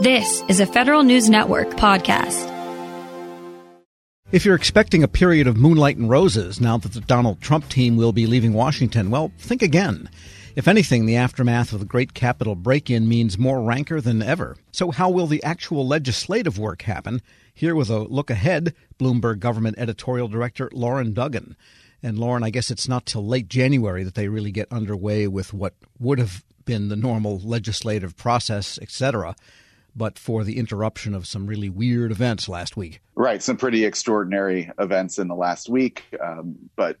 This is a Federal News Network podcast. If you're expecting a period of moonlight and roses now that the Donald Trump team will be leaving Washington, well, think again. If anything, the aftermath of the great Capitol break in means more rancor than ever. So, how will the actual legislative work happen? Here with a look ahead, Bloomberg government editorial director Lauren Duggan. And Lauren, I guess it's not till late January that they really get underway with what would have been the normal legislative process, etc but for the interruption of some really weird events last week. Right, some pretty extraordinary events in the last week, um, but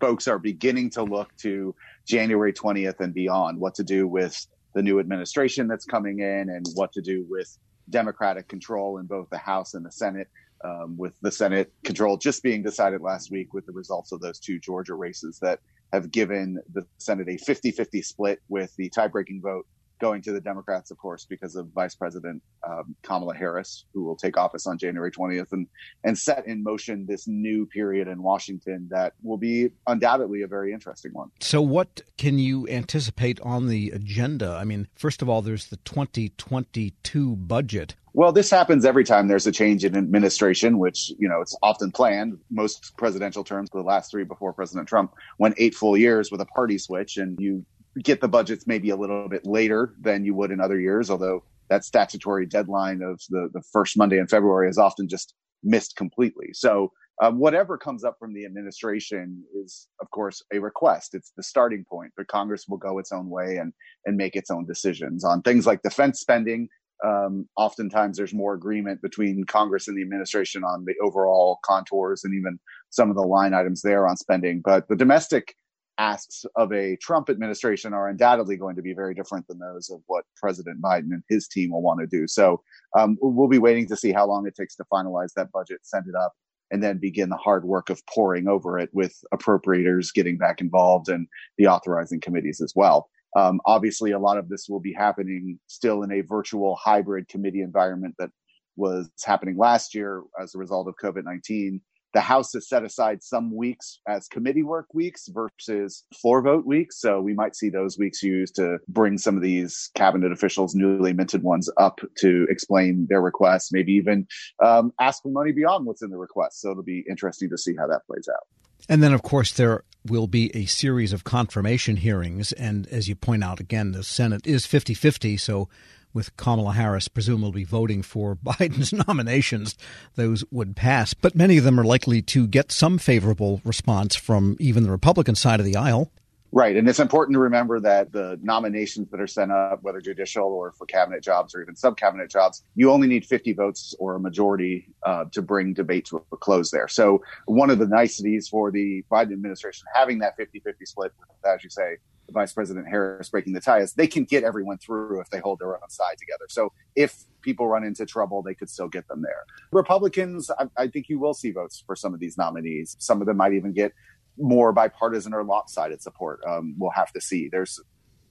folks are beginning to look to January 20th and beyond what to do with the new administration that's coming in and what to do with Democratic control in both the House and the Senate. Um, with the Senate control just being decided last week with the results of those two Georgia races that have given the Senate a 50 50 split with the tie breaking vote going to the Democrats, of course, because of Vice President um, Kamala Harris, who will take office on January 20th and, and set in motion this new period in Washington that will be undoubtedly a very interesting one. So, what can you anticipate on the agenda? I mean, first of all, there's the 2022 budget. Well, this happens every time there's a change in administration, which, you know, it's often planned. Most presidential terms, the last three before President Trump, went eight full years with a party switch, and you get the budgets maybe a little bit later than you would in other years, although that statutory deadline of the, the first Monday in February is often just missed completely. So um, whatever comes up from the administration is, of course, a request. It's the starting point, but Congress will go its own way and and make its own decisions on things like defense spending. Um, oftentimes, there's more agreement between Congress and the administration on the overall contours and even some of the line items there on spending. But the domestic asks of a Trump administration are undoubtedly going to be very different than those of what President Biden and his team will want to do. So um, we'll be waiting to see how long it takes to finalize that budget, send it up, and then begin the hard work of poring over it with appropriators getting back involved and the authorizing committees as well. Um, obviously, a lot of this will be happening still in a virtual hybrid committee environment that was happening last year as a result of COVID 19 the House has set aside some weeks as committee work weeks versus floor vote weeks. So we might see those weeks used to bring some of these cabinet officials, newly minted ones, up to explain their requests, maybe even um, ask for money beyond what's in the request. So it'll be interesting to see how that plays out. And then, of course, there will be a series of confirmation hearings. And as you point out, again, the Senate is 50 50. So with Kamala Harris presumably voting for Biden's nominations, those would pass. But many of them are likely to get some favorable response from even the Republican side of the aisle. Right. And it's important to remember that the nominations that are sent up, whether judicial or for cabinet jobs or even sub cabinet jobs, you only need 50 votes or a majority uh, to bring debate to a close there. So, one of the niceties for the Biden administration having that 50 50 split, as you say, Vice President Harris breaking the tie is they can get everyone through if they hold their own side together. So if people run into trouble, they could still get them there. Republicans, I, I think you will see votes for some of these nominees. Some of them might even get more bipartisan or lopsided support. Um, we'll have to see. There's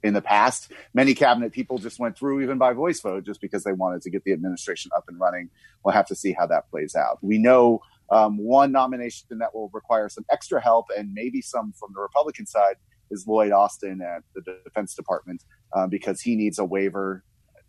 in the past, many cabinet people just went through even by voice vote just because they wanted to get the administration up and running. We'll have to see how that plays out. We know um, one nomination that will require some extra help and maybe some from the Republican side is Lloyd Austin at the Defense Department uh, because he needs a waiver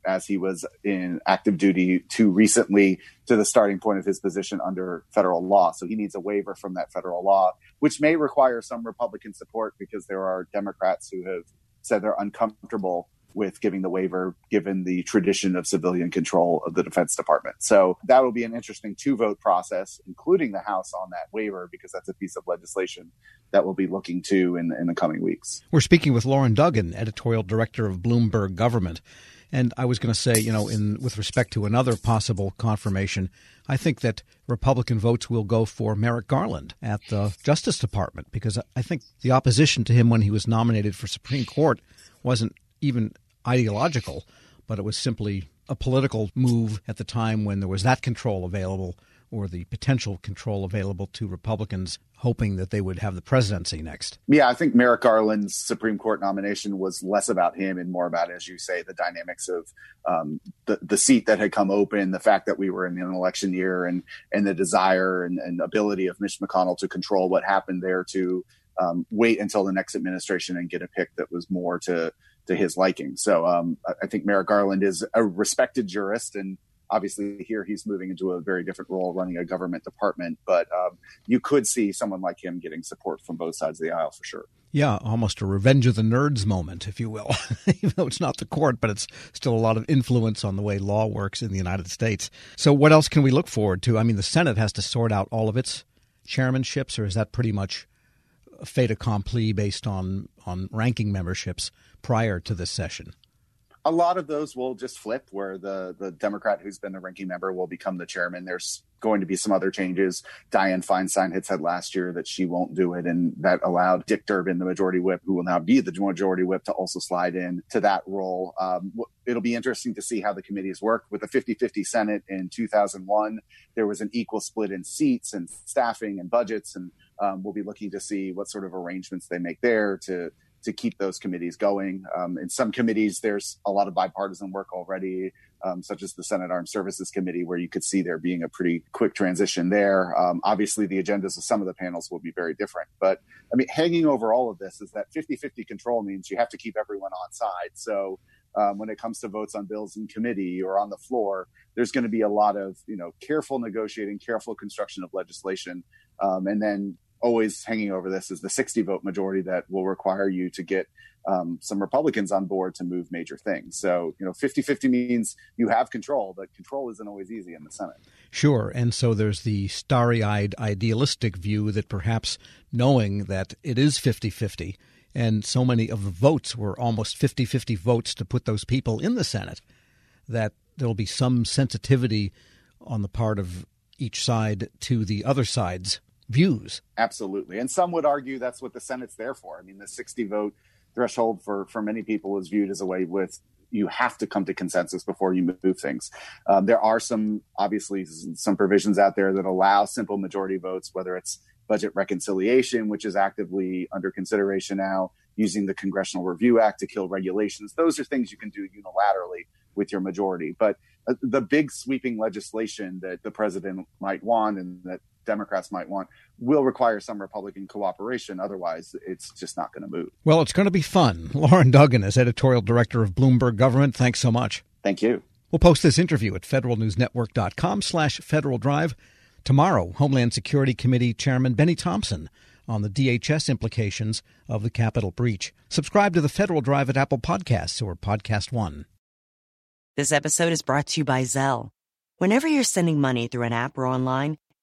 as he was in active duty too recently to the starting point of his position under federal law. So he needs a waiver from that federal law, which may require some Republican support because there are Democrats who have said they're uncomfortable with giving the waiver given the tradition of civilian control of the Defense Department. So that will be an interesting two vote process, including the House on that waiver, because that's a piece of legislation that we'll be looking to in, in the coming weeks. We're speaking with Lauren Duggan, editorial director of Bloomberg Government. And I was going to say, you know, in with respect to another possible confirmation, I think that Republican votes will go for Merrick Garland at the Justice Department because I think the opposition to him when he was nominated for Supreme Court wasn't even ideological, but it was simply a political move at the time when there was that control available or the potential control available to Republicans, hoping that they would have the presidency next. Yeah, I think Merrick Garland's Supreme Court nomination was less about him and more about, as you say, the dynamics of um, the the seat that had come open, the fact that we were in an election year, and and the desire and, and ability of Mitch McConnell to control what happened there to um, wait until the next administration and get a pick that was more to to his liking. So um, I think Merrick Garland is a respected jurist and obviously here he's moving into a very different role running a government department. But um, you could see someone like him getting support from both sides of the aisle for sure. Yeah almost a revenge of the nerds moment if you will. Even though it's not the court but it's still a lot of influence on the way law works in the united states. So what else can we look forward to? I mean the senate has to sort out all of its chairmanships or is that pretty much fait accompli based on on ranking memberships prior to this session? A lot of those will just flip, where the the Democrat who's been the ranking member will become the chairman. There's going to be some other changes. Dianne Feinstein had said last year that she won't do it, and that allowed Dick Durbin, the majority whip, who will now be the majority whip, to also slide in to that role. Um, it'll be interesting to see how the committees work. With the 50 50 Senate in 2001, there was an equal split in seats and staffing and budgets, and um, we'll be looking to see what sort of arrangements they make there to to keep those committees going. Um, in some committees, there's a lot of bipartisan work already, um, such as the Senate Armed Services Committee, where you could see there being a pretty quick transition there. Um, obviously, the agendas of some of the panels will be very different. But I mean, hanging over all of this is that 50 50 control means you have to keep everyone on side. So um, when it comes to votes on bills in committee or on the floor, there's going to be a lot of you know careful negotiating, careful construction of legislation, um, and then always hanging over this is the 60 vote majority that will require you to get um, some Republicans on board to move major things. So, you know, 50 50 means you have control, but control isn't always easy in the Senate. Sure. And so there's the starry eyed idealistic view that perhaps knowing that it is 50 50 and so many of the votes were almost 50 50 votes to put those people in the Senate, that there'll be some sensitivity on the part of each side to the other side's views. Absolutely. And some would argue that's what the Senate's there for. I mean, the 60 vote threshold for, for many people is viewed as a way with you have to come to consensus before you move things. Um, there are some, obviously, some provisions out there that allow simple majority votes, whether it's budget reconciliation, which is actively under consideration now, using the Congressional Review Act to kill regulations. Those are things you can do unilaterally with your majority. But uh, the big sweeping legislation that the president might want and that Democrats might want will require some Republican cooperation. Otherwise, it's just not going to move. Well, it's going to be fun. Lauren Duggan is editorial director of Bloomberg Government. Thanks so much. Thank you. We'll post this interview at federalnewsnetwork.com slash Federal Drive. Tomorrow, Homeland Security Committee Chairman Benny Thompson on the DHS implications of the Capitol breach. Subscribe to the Federal Drive at Apple Podcasts or Podcast One. This episode is brought to you by Zelle. Whenever you're sending money through an app or online,